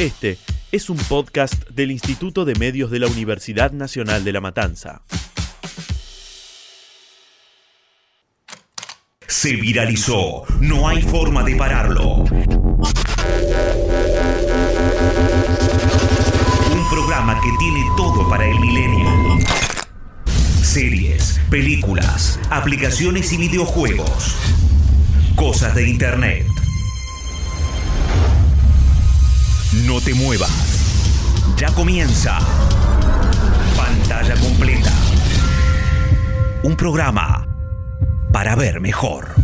Este es un podcast del Instituto de Medios de la Universidad Nacional de La Matanza. Se viralizó. No hay forma de pararlo. Un programa que tiene todo para el milenio. Series, películas, aplicaciones y videojuegos. Cosas de Internet. No te muevas. Ya comienza. Pantalla completa. Un programa para ver mejor.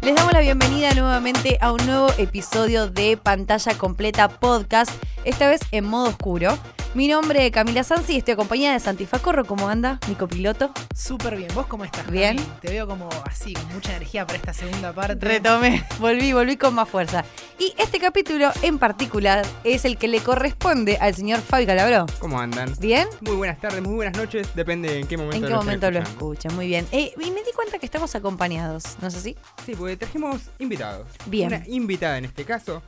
Les damos la bienvenida nuevamente a un nuevo episodio de Pantalla Completa Podcast, esta vez en modo oscuro. Mi nombre es Camila Sansi y estoy acompañada de Santi Facorro. ¿Cómo anda, mi copiloto? Súper bien. ¿Vos cómo estás? Bien. Cami? Te veo como así, con mucha energía para esta segunda parte. Retomé, volví, volví con más fuerza. Y este capítulo en particular es el que le corresponde al señor Fabi Calabró. ¿Cómo andan? ¿Bien? Muy buenas tardes, muy buenas noches, depende en qué momento ¿En qué lo momento lo escuchan? Muy bien. Eh, y me di cuenta que estamos acompañados, ¿no es así? Sí, porque trajimos invitados. Bien. Una invitada en este caso.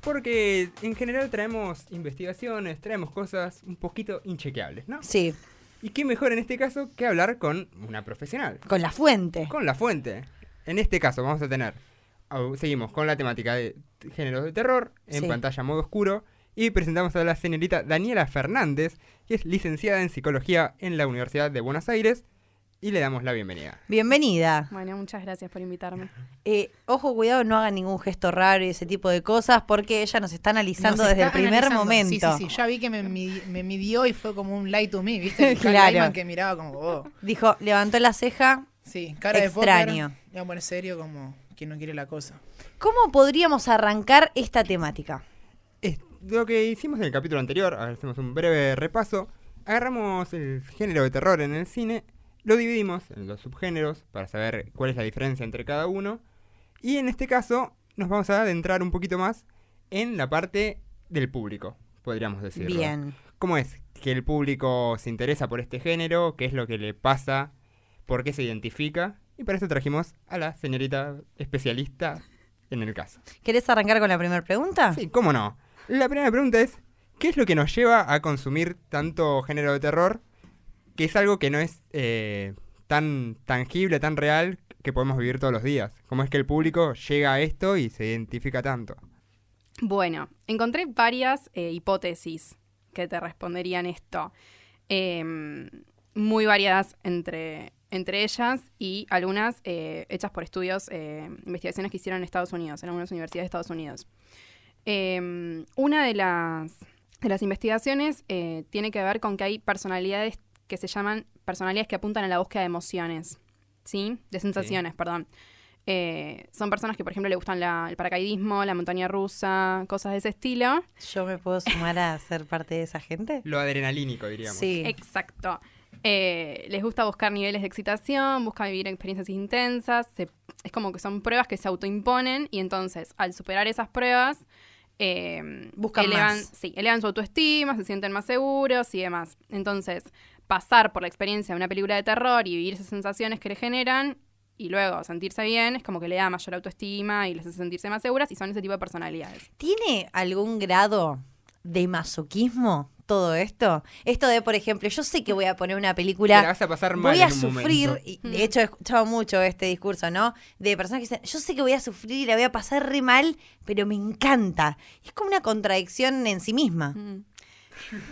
Porque en general traemos investigaciones, traemos cosas un poquito inchequeables, ¿no? Sí, Y qué mejor en este caso que hablar con una profesional, con la fuente. con la fuente. En este caso vamos a tener, seguimos con la temática de géneros de terror, en Sí. pantalla modo oscuro, y presentamos a la señorita Daniela Fernández, que es licenciada en psicología en la Universidad de Buenos Aires, y le damos la bienvenida. Bienvenida. Bueno, muchas gracias por invitarme. Eh, ojo, cuidado, no hagan ningún gesto raro y ese tipo de cosas porque ella nos está analizando Nos desde el primer analizando. momento. Sí, sí, sí. Ya vi que me, me midió y fue como un light to me, ¿viste? El Claro. Que miraba como, oh. Dijo, levantó la ceja. Sí, cara Extraño. de póker. Ya poner serio como quien no quiere la cosa. ¿Cómo podríamos arrancar esta temática? Es- lo que hicimos en el capítulo anterior, hacemos un breve repaso, agarramos el género de terror en el cine, lo dividimos en los subgéneros para saber cuál es la diferencia entre cada uno, y en este caso nos vamos a adentrar un poquito más en la parte del público, podríamos decirlo. Bien. ¿Cómo es que el público se interesa por este género? ¿Qué es lo que le pasa? ¿Por qué se identifica? Y para eso trajimos a la señorita especialista en el caso. ¿Querés arrancar con la primera pregunta? Sí, cómo no. La primera pregunta es, ¿qué es lo que nos lleva a consumir tanto género de terror? Que es algo que no es eh, tan tangible, tan real, que podemos vivir todos los días. ¿Cómo es que el público llega a esto y se identifica tanto? Bueno, encontré varias eh, hipótesis que te responderían esto. Em, muy variadas entre, entre ellas y algunas eh, hechas por estudios, investigaciones que hicieron en Estados Unidos, en algunas universidades de Estados Unidos. Em, una de las, de las investigaciones tiene que ver con que hay personalidades que se llaman personalidades que apuntan a la búsqueda de emociones, ¿sí? De sensaciones, perdón. Eh, son personas que, por ejemplo, le gustan la- el paracaidismo, la montaña rusa, cosas de ese estilo. ¿Yo me puedo sumar a ser parte de esa gente? Lo adrenalínico, diríamos. Sí. Exacto. Eh, les gusta buscar niveles de excitación, buscan vivir experiencias intensas. se- es como que son pruebas que se autoimponen y entonces, al superar esas pruebas, eh, Buscan elevan, más. Sí, elevan su autoestima, se sienten más seguros y demás. Entonces, pasar por la experiencia de una película de terror y vivir esas sensaciones que le generan y luego sentirse bien es como que le da mayor autoestima y les hace sentirse más seguras y son ese tipo de personalidades. ¿Tiene algún grado de masoquismo todo esto? Esto de, por ejemplo, yo sé que voy a poner una película la vas a pasar mal voy a en un sufrir, momento. y de hecho he escuchado mucho este discurso, ¿no? De personas que dicen, yo sé que voy a sufrir y la voy a pasar re mal, pero me encanta. Es como una contradicción en sí misma. Mm.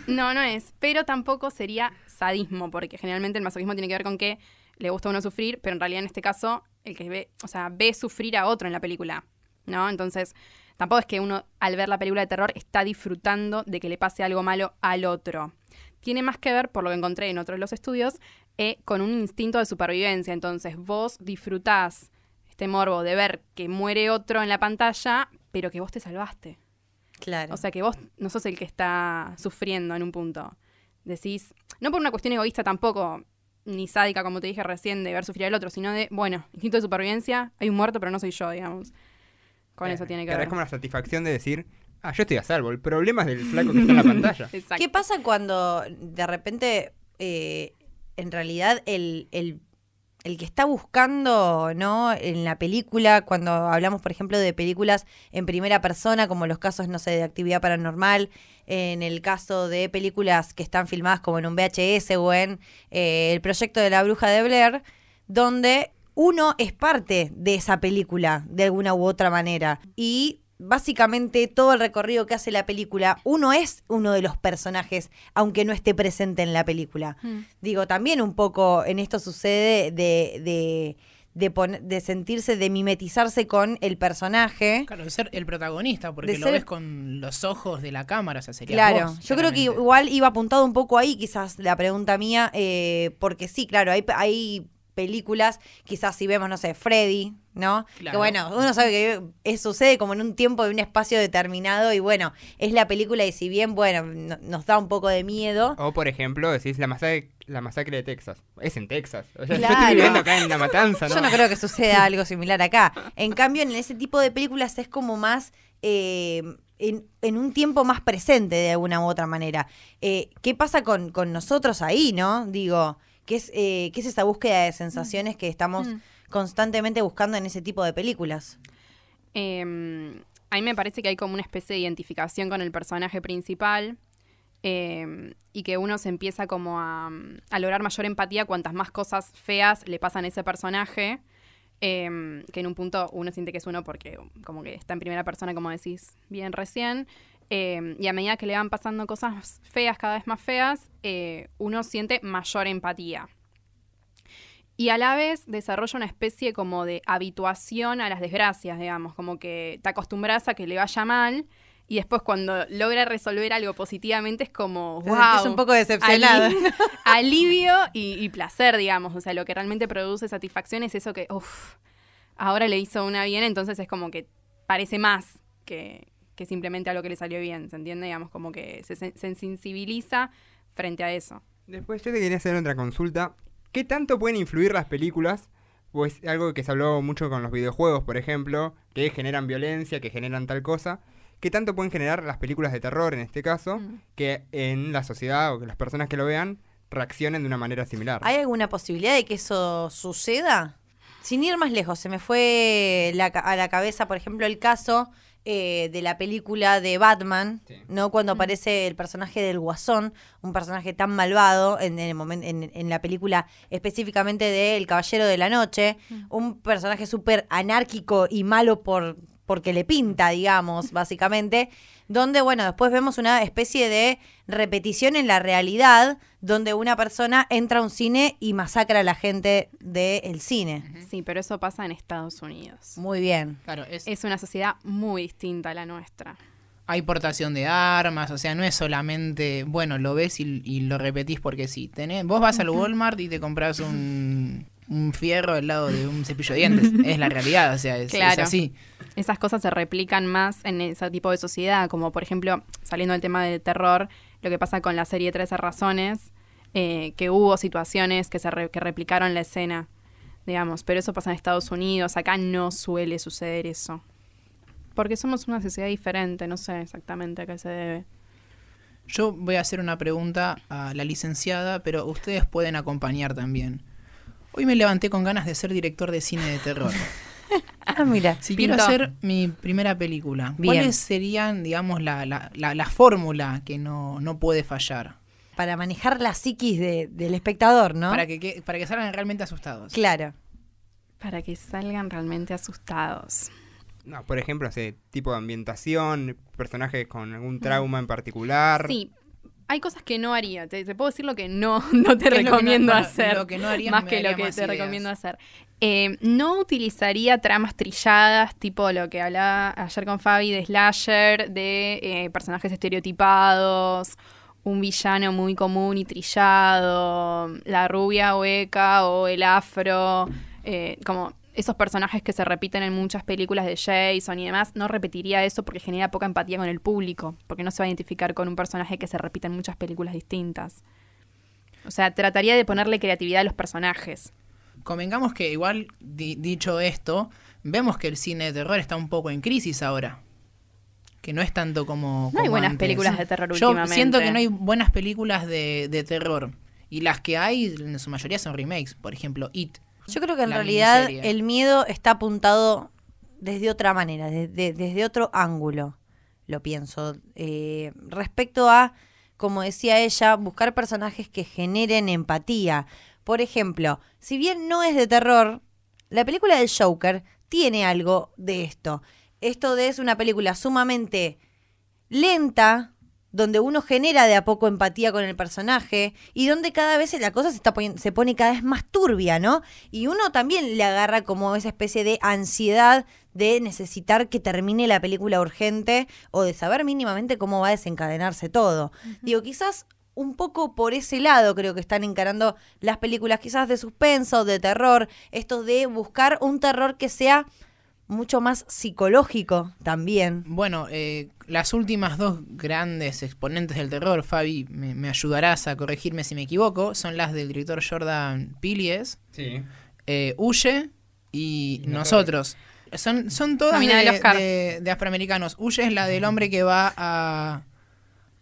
No, no es, pero tampoco sería sadismo, porque generalmente el masoquismo tiene que ver con que le gusta a uno sufrir, pero en realidad en este caso el que ve, o sea, ve sufrir a otro en la película, ¿no? Entonces, tampoco es que uno al ver la película de terror está disfrutando de que le pase algo malo al otro. Tiene más que ver, por lo que encontré en otros de los estudios, eh, con un instinto de supervivencia. Entonces, vos disfrutás este morbo de ver que muere otro en la pantalla, pero que vos te salvaste. Claro. O sea que vos no sos el que está sufriendo en un punto. Decís, no por una cuestión egoísta tampoco, ni sádica, como te dije recién, de ver sufrir al otro, sino de, bueno, instinto de supervivencia, hay un muerto, pero no soy yo, digamos. Con eso tiene que ver. Es como la satisfacción de decir, Ah, yo estoy a salvo. El problema es del flaco que está en la pantalla. Exacto. ¿Qué pasa cuando de repente, eh, en realidad, el, el- el que está buscando, ¿no? En la película, cuando hablamos, por ejemplo, de películas en primera persona, como los casos, no sé, de actividad paranormal, en el caso de películas que están filmadas como en un VHS o en eh, el proyecto de la bruja de Blair, donde uno es parte de esa película de alguna u otra manera. Y básicamente todo el recorrido que hace la película, uno es uno de los personajes, aunque no esté presente en la película. Mm. Digo, también un poco en esto sucede de, de, de, de sentirse, de mimetizarse con el personaje. Claro, de ser el protagonista, porque lo ser- ves con los ojos de la cámara, o sea, sería Claro, vos, yo creo que igual iba apuntado un poco ahí, quizás la pregunta mía, eh, porque sí, claro, hay, hay películas, quizás si vemos, no sé, Freddy, ¿no? Que Claro. bueno, uno sabe que es- sucede como en un tiempo de un espacio determinado y bueno, es la película y si bien, bueno, no- nos da un poco de miedo. O, por ejemplo, decís la masacre, la masacre de Texas. Es en Texas. O sea, yo Claro. estoy viviendo acá en La Matanza, ¿no? Yo no creo que suceda algo similar acá. En cambio, en ese tipo de películas es como más eh, en, en un tiempo más presente de alguna u otra manera. Eh, ¿Qué pasa con, con nosotros ahí, no? Digo, ¿qué es, eh, ¿qué es esa búsqueda de sensaciones que estamos Mm. Constantemente buscando en ese tipo de películas? Eh, a mí me parece que hay como una especie de identificación con el personaje principal eh, y que uno se empieza como a, a lograr mayor empatía cuantas más cosas feas le pasan a ese personaje. eh, que en un punto uno siente que es uno porque como que está en primera persona, como decís bien recién. y a medida que le van pasando cosas feas, cada vez más feas, eh, uno siente mayor empatía. Y a la vez desarrolla una especie como de habituación a las desgracias, digamos, como que te acostumbras a que le vaya mal y después cuando logra resolver algo positivamente es como, wow. sentís un poco decepcionada. alivio y, y placer, digamos. O sea, lo que realmente produce satisfacción es eso que, uff, ahora le hizo una bien, entonces es como que parece más que, que simplemente a lo que le salió bien, ¿se entiende? Digamos, como que se, se sensibiliza frente a eso. Después yo te quería hacer otra consulta. ¿Qué tanto pueden influir las películas? Pues algo que se habló mucho con los videojuegos, por ejemplo, que generan violencia, que generan tal cosa. ¿Qué tanto pueden generar las películas de terror, en este caso, Mm. que en la sociedad o que las personas que lo vean reaccionen de una manera similar? ¿Hay alguna posibilidad de que eso suceda? Sin ir más lejos, se me fue la ca- a la cabeza, por ejemplo, el caso eh, de la película de Batman, Sí. ¿no? Cuando aparece el personaje del Guasón, un personaje tan malvado en, el momen- en, en la película específicamente de El Caballero de la Noche, un personaje súper anárquico y malo por porque le pinta, digamos, básicamente, donde, bueno, después vemos una especie de repetición en la realidad, donde una persona entra a un cine y masacra a la gente del cine. Sí, pero eso pasa en Estados Unidos. Muy bien. Claro, es, Es una sociedad muy distinta a la nuestra. hay portación de armas, o sea, no es solamente, bueno, lo ves y, y lo repetís porque sí. Tenés, vos vas al Walmart y te compras un, un fierro al lado de un cepillo de dientes. es la realidad, o sea, es, es Claro. así. Esas cosas se replican más en ese tipo de sociedad, como por ejemplo, saliendo del tema del terror, lo que pasa con la serie 13 razones, eh, que hubo situaciones que se re- que replicaron la escena, digamos, pero eso pasa en Estados Unidos, acá no suele suceder eso. Porque somos una sociedad diferente, no sé exactamente a qué se debe. Yo voy a hacer una pregunta a la licenciada, pero ustedes pueden acompañar también. Hoy me levanté con ganas de ser director de cine de terror. Ah, mira. Si Pintó. quiero hacer mi primera película, Bien. ¿cuáles serían, digamos, la, la, la, la fórmula que no, no puede fallar? Para manejar la psiquis de- del espectador, ¿no? Para, que, que- para que salgan realmente asustados. Claro. Para que salgan realmente asustados. No, por ejemplo, ese tipo de ambientación, personajes con algún trauma en particular. Sí, hay cosas que no haría. Te, te puedo decir lo que no, no te ¿Qué es lo que no- recomiendo hacer. lo que no harías más que lo que te ideas. recomiendo hacer. Eh, no utilizaría tramas trilladas, tipo lo que hablaba ayer con Fabi de slasher, de eh, personajes estereotipados, un villano muy común y trillado, la rubia hueca o el afro, eh, como esos personajes que se repiten en muchas películas de Jason y demás, no repetiría eso porque genera poca empatía con el público, porque no se va a identificar con un personaje que se repite en muchas películas distintas. O sea, trataría de ponerle creatividad a los personajes. Convengamos que igual, di- dicho esto, vemos que el cine de terror está un poco en crisis ahora. que no es tanto como. No hay buenas antes. películas de terror Yo últimamente. siento que no hay buenas películas de, de terror. Y las que hay, en su mayoría son remakes. Por ejemplo, It. Yo creo que en La realidad miniserie. el miedo está apuntado desde otra manera, de- de- desde otro ángulo, lo pienso. Eh, respecto a, como decía ella, buscar personajes que generen empatía. Por ejemplo, si bien no es de terror, la película del Joker tiene algo de esto. Esto de es una película sumamente lenta, donde uno genera de a poco empatía con el personaje y donde cada vez la cosa se, está poniendo- se pone cada vez más turbia, ¿no? Y uno también le agarra como esa especie de ansiedad de necesitar que termine la película urgente o de saber mínimamente cómo va a desencadenarse todo. Digo, quizás un poco por ese lado creo que están encarando las películas quizás de suspenso, de terror, esto de buscar un terror que sea mucho más psicológico también. Bueno, eh, las últimas dos grandes exponentes del terror, Fabi, me, me ayudarás a corregirme si me equivoco, son las del director Jordan Pilies, Sí. eh, Huye y Y Nosotros. Son, son todas de, de- de afroamericanos. Huye es la del hombre que va a,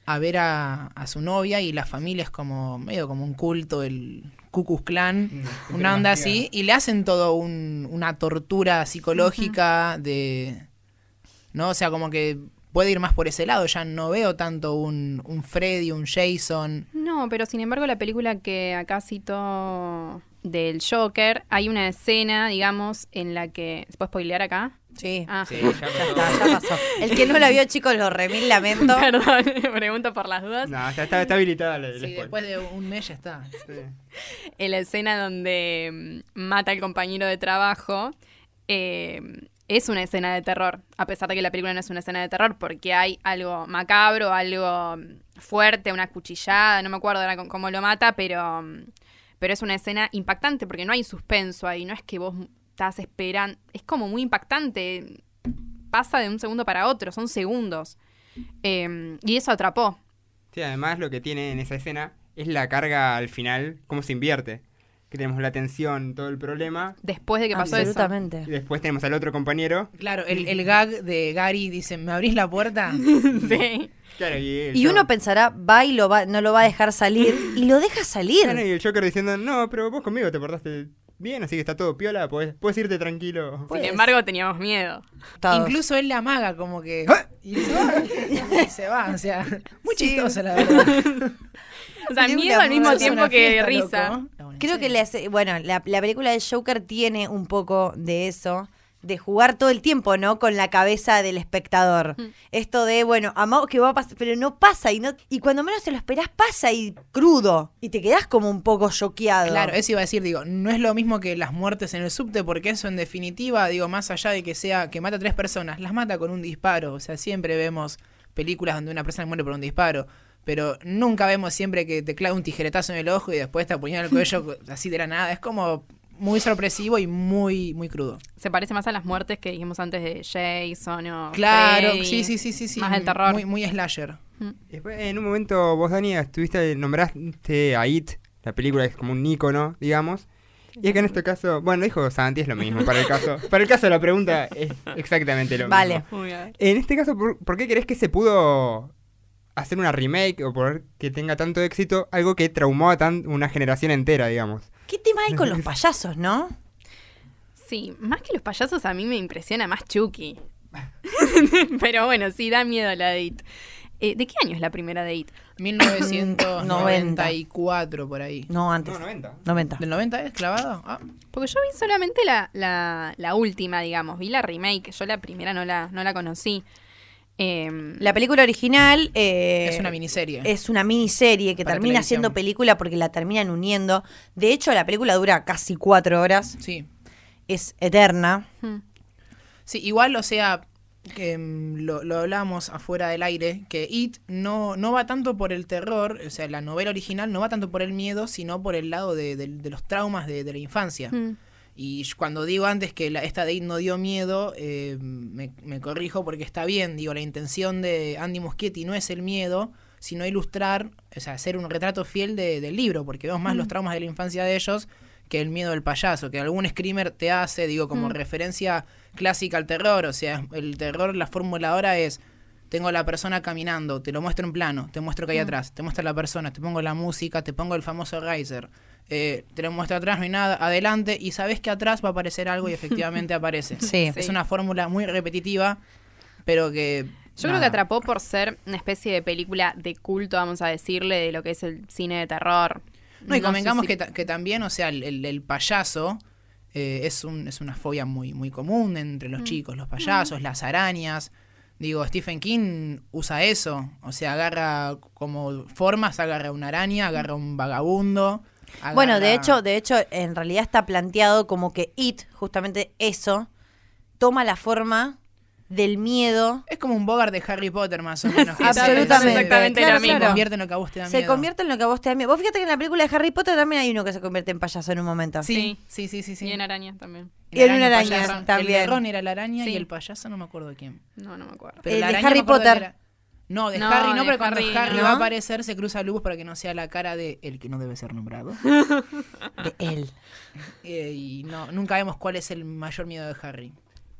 a ver a, a su novia y la familia es como medio como un culto, el Klan, Mm, una onda así, y le hacen todo un- una tortura psicológica de... ¿No? O sea, como que puede ir más por ese lado. Ya no veo tanto un, un Freddy, un Jason. No, pero sin embargo la película que acá citó del Joker, hay una escena, digamos, en la que... ¿Se puede spoilear acá? Sí. Ah, Sí, ya pasó. Ya, ya pasó. El que no la vio, chicos, lo remil lamento. perdón, pregunto por las dudas. No, está, está, está habilitada la, Sí, después de un mes ya está. Sí. en la escena donde mm, mata al compañero de trabajo, eh, es una escena de terror, a pesar de que la película no es una escena de terror, porque hay algo macabro, algo mm, fuerte, una cuchillada, no me acuerdo ahora cómo lo mata, pero, mm, pero es una escena impactante, porque no hay suspenso ahí, no es que vos estás esperando, es como muy impactante, pasa de un segundo para otro, son segundos. Eh, y eso atrapó. Sí, además lo que tiene en esa escena es la carga al final, cómo se invierte. Que tenemos la tensión, todo el problema, Después de que pasó eso. Absolutamente. y después tenemos al otro compañero. Claro, el, el gag de Gary dice, ¿me abrís la puerta? Sí. Claro, y, uno pensaera, va y lo va, no lo va a dejar salir. Y lo deja salir. Claro, y el Joker diciendo, no, pero vos conmigo te portaste bien, así que está todo piola, podés, puedes irte tranquilo. Sin embargo, teníamos miedo. Todos. Incluso él la amaga como que... Y se va, y se va, o sea, muy Sí. chistoso la verdad. O sea, miedo al mismo tiempo que fiesta, risa. loco. Creo que le hace, bueno, la, la película de Joker tiene un poco de eso, de jugar todo el tiempo, ¿no? Con la cabeza del espectador. Mm. Esto de, bueno, amamos que va a pasar, pero no pasa y no y cuando menos te lo esperás pasa y crudo y te quedás como un poco choqueado. Claro, eso iba a decir, digo, no es lo mismo que las muertes en el subte, porque eso en definitiva, digo, más allá de que sea que mata a tres personas, las mata con un disparo. O sea, siempre vemos películas donde una persona muere por un disparo. Pero nunca vemos siempre que te clava un tijeretazo en el ojo y después te apuñala el cuello así de la nada. Es como muy sorpresivo y muy, muy crudo. Se parece más a las muertes que dijimos antes de Jason o Claro, Freddy. sí, sí, sí, sí, sí. Más del terror. Muy, muy slasher. Después, en un momento, vos, Dani, estuviste, nombraste a It, la película es como un ícono, digamos. Y es que en este caso, bueno, dijo Santi, es lo mismo para el caso. Para el caso la pregunta es exactamente lo Vale. mismo. Muy bien. En este caso, ¿por, por qué crees que se pudo hacer una remake o por que tenga tanto éxito algo que traumó a tan, una generación entera, digamos? ¿Qué tema hay con los payasos, no? Sí, más que los payasos a mí me impresiona más Chucky. Pero bueno, sí, da miedo la de It. Eh, ¿De qué año es la primera de It? 1994 por ahí. No, antes. No, 90. 90. ¿Del 90 es clavado? Ah. Porque yo vi solamente la, la, la última, digamos. Vi la remake. Yo la primera no la, no la conocí. Em, La película original eh, Es una miniserie. Es una miniserie que termina televisión. siendo película porque la terminan uniendo. De hecho, la película dura casi cuatro horas. Sí. Es eterna. hmm. Sí, igual, o sea, que mm, lo, lo hablamos afuera del aire, que It no, no va tanto por el terror, o sea, la novela original no va tanto por el miedo, sino por el lado de, de- de los traumas de, de la infancia. Hmm. Y cuando digo antes que la- esta de It no dio miedo, eh, me, me corrijo porque está bien, digo, la intención de Andy Muschietti no es el miedo, sino ilustrar, o sea, hacer un retrato fiel de- del libro, porque vemos más los traumas de la infancia de ellos que el miedo del payaso, que algún screamer te hace, digo, como Mm. referencia clásica al terror, o sea, el terror, la fórmula ahora es tengo la persona caminando, te lo muestro en plano, te muestro que Mm. hay atrás, te muestro la persona, te pongo la música, te pongo el famoso riser, eh, te lo muestro atrás, no hay nada, adelante, y sabes que atrás va a aparecer algo y efectivamente aparece. Sí. Es una fórmula muy repetitiva, pero que... Yo creo que atrapó por ser una especie de película de culto, vamos a decirle, de lo que es el cine de terror. No, y sé convengamos si- que, ta- que también, o sea, el, el- el payaso eh, es, un, es una fobia muy, muy común entre Mm. los chicos, los payasos, las arañas. Digo, Stephen King usa eso, o sea, agarra como formas, agarra una araña, agarra un vagabundo. Bueno, de hecho, de hecho, en realidad está planteado como que It, justamente eso, toma la forma del miedo. Es como un Bogart de Harry Potter, más o menos. Sí, se- absolutamente. se- Exactamente Claro, lo mismo. Se convierte en lo que a vos te da Se miedo. convierte en lo que a vos te da miedo. Vos fíjate que en la película de Harry Potter también hay uno que se convierte en payaso en un momento. Sí, sí, sí, sí. sí. Y en arañas también. Y en una el araña. El también. de Ron era la araña y el payaso no me acuerdo de quién. No, no me acuerdo. El la de araña Harry Potter. No, de No, Harry no, de pero cuando Harry, Harry ¿no? va a aparecer se cruza luz para que no sea la cara de el que no debe ser nombrado. De él. Eh, y no, nunca vemos cuál es el mayor miedo de Harry.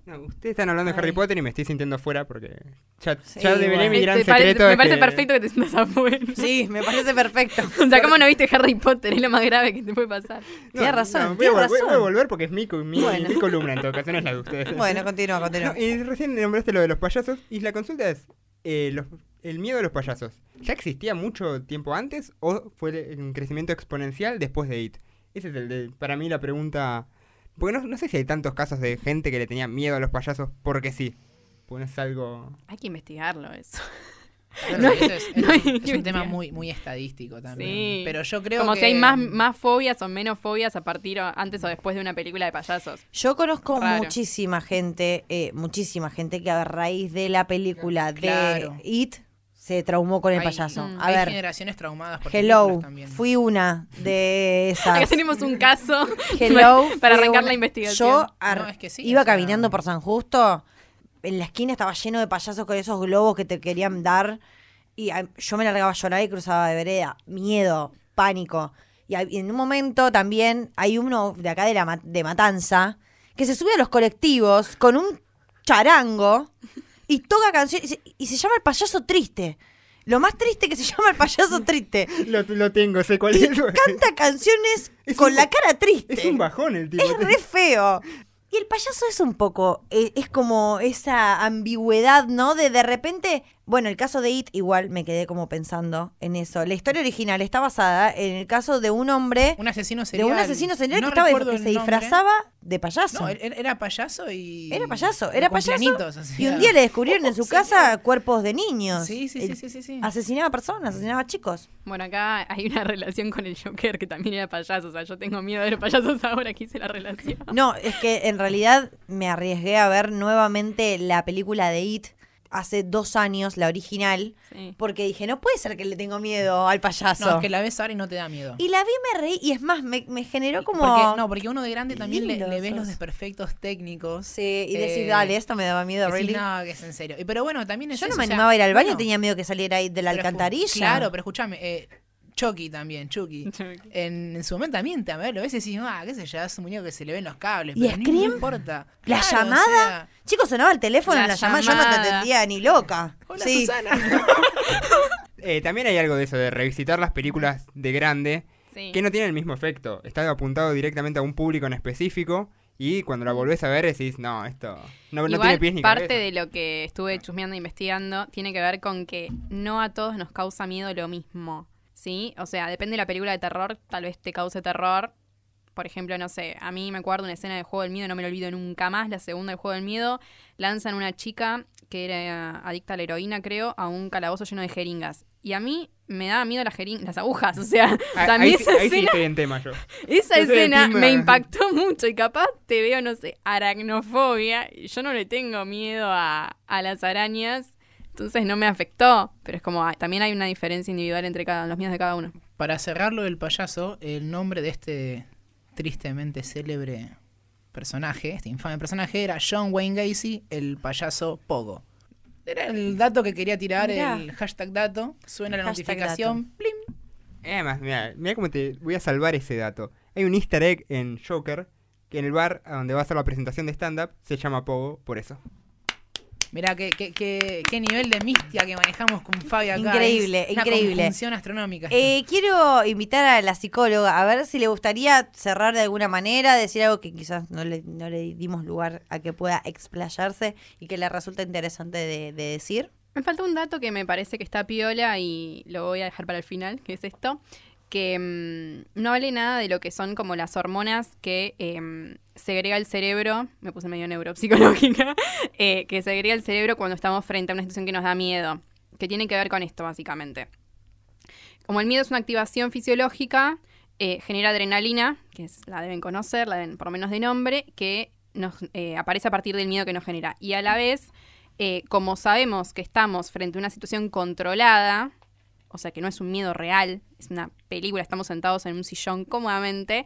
No, ustedes están hablando de. Harry Potter y me estoy sintiendo fuera porque ya, Sí, ya develé bueno. mi gran Te pare- secreto. me es parece que- perfecto que te sientas afuera. Sí, me parece perfecto. O sea, ¿cómo no viste Harry Potter? Es lo más grave que te puede pasar. Tienes razón, voy, a voy razón. voy a volver porque es mi, mi, Bueno. mi columna en todo caso, no es la de ustedes. Bueno, continúa, continúa. No, y recién nombraste lo de los payasos y la consulta es, eh, los- ¿el miedo a los payasos ya existía mucho tiempo antes o fue un crecimiento exponencial después de IT? Esa es el de, para mí la pregunta, porque no, no sé si hay tantos casos de gente que le tenía miedo a los payasos porque sí. Pues es algo... Hay que investigarlo eso. No eso es, no es hay un, que es un tema muy, muy estadístico también. Sí. Pero yo creo Como que... si hay más, más fobias o menos fobias a partir o antes o después de una película de payasos. Yo conozco Raro. muchísima gente, eh, muchísima gente que a raíz de la película Claro. de It se traumó con el hay- payaso. Mm. A hay ver, generaciones traumadas por hello, también. fui una de esas. Acá tenemos un caso Hello, para arrancar una- la investigación. Yo ar- No, es que sí, iba o sea- caminando por San Justo, en la esquina estaba lleno de payasos con esos globos que te querían dar y a- yo me largaba a llorar y cruzaba de vereda. Miedo, pánico. Y, en un momento también hay uno de acá de, la, de Matanza que se sube a los colectivos con un charango y toca canciones y se, y se llama el payaso triste. Lo más triste que se llama el payaso triste. Lo, lo tengo, sé cuál Y es. canta canciones Es con un- la cara triste. Es un bajón el tipo. Es re feo. Y el payaso es un poco, eh, es como esa ambigüedad, ¿no? De de repente, bueno, el caso de It igual me quedé como pensando en eso. La historia original está basada en el caso de un hombre, Un asesino de serial. un asesino serial no que, estaba, que se disfrazaba de payaso. No, era payaso y... Era payaso, era payaso. Y un día le descubrieron en su casa cuerpos de niños. Sí, sí, sí, sí, sí, sí. Asesinaba personas, asesinaba chicos. Bueno, acá hay una relación con el Joker que también era payaso. O sea, yo tengo miedo de los payasos ahora que hice la relación. No, es que en realidad me arriesgué a ver nuevamente la película de It hace dos años, la original, Sí. porque dije, no puede ser que le tengo miedo al payaso. No, es que la ves ahora y no te da miedo. Y la vi, me reí, y es más, me, me generó como... Porque, no, porque uno de grande también le, le ves los desperfectos técnicos. Sí, y decir, Eh, dale, esto me daba miedo, Decís, really. no, que es en serio. Y- Pero bueno, también es Yo no me o sea, animaba a ir al baño, bueno, tenía miedo que saliera ahí de la alcantarilla. Claro, pero escúchame, eh, Chucky también, Chucky. Chucky. En, en su momento también, a ver, lo ves y decís, ah, qué sé yo, es un muñeco que se le ven los cables. ¿Y pero Scream? No importa. La Claro, o llamada, sea, chicos, sonaba el teléfono La en la llamada, yo no te entendía ni loca. Hola, sí. Susana. Eh, también hay algo de eso, de revisitar las películas de grande, Sí. que no tienen el mismo efecto. Está apuntado directamente a un público en específico y cuando la volvés a ver decís, no, esto no, no tiene pies ni parte cabeza. de lo que estuve chusmeando e investigando tiene que ver con que no a todos nos causa miedo lo mismo. ¿Sí? O sea, depende de la película de terror, tal vez te cause terror. Por ejemplo, no sé, a mí me acuerdo una escena de Juego del Miedo, no me lo olvido nunca más, la segunda de Juego del Miedo, lanzan una chica que era adicta a la heroína, creo, a un calabozo lleno de jeringas. Y a mí me daba miedo las, jeringas, las agujas, o sea, Ah, también ahí, esa ahí escena en tema yo. esa Yo escena me impactó mucho y capaz te veo, no sé, aracnofobia. Yo no le tengo miedo a, a las arañas, entonces no me afectó. Pero es como, ah, también hay una diferencia individual entre cada, los miedos de cada uno. Para cerrarlo del payaso, el nombre de este tristemente célebre personaje, este infame personaje, era John Wayne Gacy, el payaso Pogo. Era el dato que quería tirar, Mirá. el hashtag dato. Suena la Hashtag notificación. plim. Además, mira, mira cómo te voy a salvar ese dato. Hay un easter egg en Joker que en el bar a donde va a hacer la presentación de stand-up se llama Pogo por eso. Mirá qué, qué, qué, qué nivel de mistia que manejamos con Fabi acá. Increíble, Es una increíble. conjunción astronómica. Eh, quiero invitar a la psicóloga a ver si le gustaría cerrar de alguna manera, decir algo que quizás no le, no le dimos lugar a que pueda explayarse y que le resulta interesante de, de decir. Me falta un dato que me parece que está piola y lo voy a dejar para el final, que es esto, que mm, no hable nada de lo que son como las hormonas que em, segrega el cerebro, me puse medio neuropsicológica, eh, que segrega el cerebro cuando estamos frente a una situación que nos da miedo, que tiene que ver con esto básicamente. Como el miedo es una activación fisiológica, eh, genera adrenalina, que es, la deben conocer, la deben por menos de nombre, que nos eh, aparece a partir del miedo que nos genera. Y a la vez, como sabemos que estamos frente a una situación controlada, o sea que no es un miedo real, es una película, estamos sentados en un sillón cómodamente,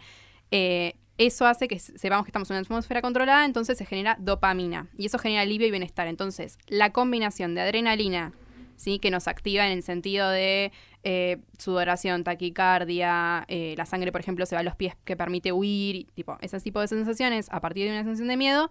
eh, eso hace que se- sepamos que estamos en una atmósfera controlada, entonces se genera dopamina y eso genera alivio y bienestar. Entonces, la combinación de adrenalina, ¿sí? que nos activa en el sentido de eh, sudoración, taquicardia, eh, la sangre, por ejemplo, se va a los pies que permite huir, y, tipo, ese tipo de sensaciones a partir de una sensación de miedo,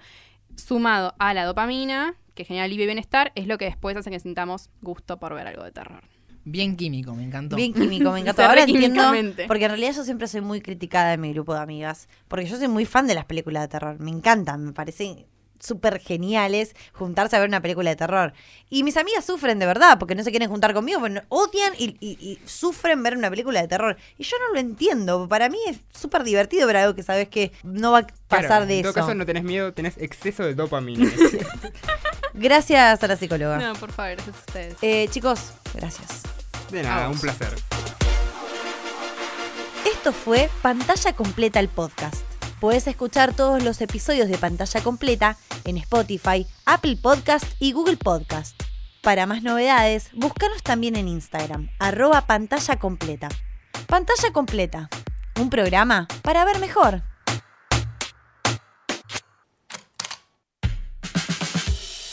sumado a la dopamina, que genera alivio y bienestar, es lo que después hace que sintamos gusto por ver algo de terror. Bien químico, me encantó. Bien químico, me encantó. Ahora entiendo, porque en realidad yo siempre soy muy criticada en mi grupo de amigas, porque yo soy muy fan de las películas de terror, me encantan, me parecen súper geniales juntarse a ver una película de terror. Y mis amigas sufren de verdad, porque no se quieren juntar conmigo, porque odian y, y- y sufren ver una película de terror. Y yo no lo entiendo, para mí es súper divertido ver algo que sabes que no va a pasar Claro, de en todo eso. caso no tenés miedo, tenés exceso de dopamina. Gracias a la psicóloga. No, por favor, gracias a ustedes. Eh, chicos, gracias. De nada, un placer. Esto fue Pantalla Completa el podcast. Puedes escuchar todos los episodios de Pantalla Completa en Spotify, Apple Podcast y Google Podcast. Para más novedades, búscanos también en Instagram, arroba pantalla completa. Pantalla Completa, un programa para ver mejor.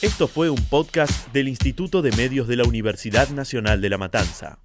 Esto fue un podcast del Instituto de Medios de la Universidad Nacional de La Matanza.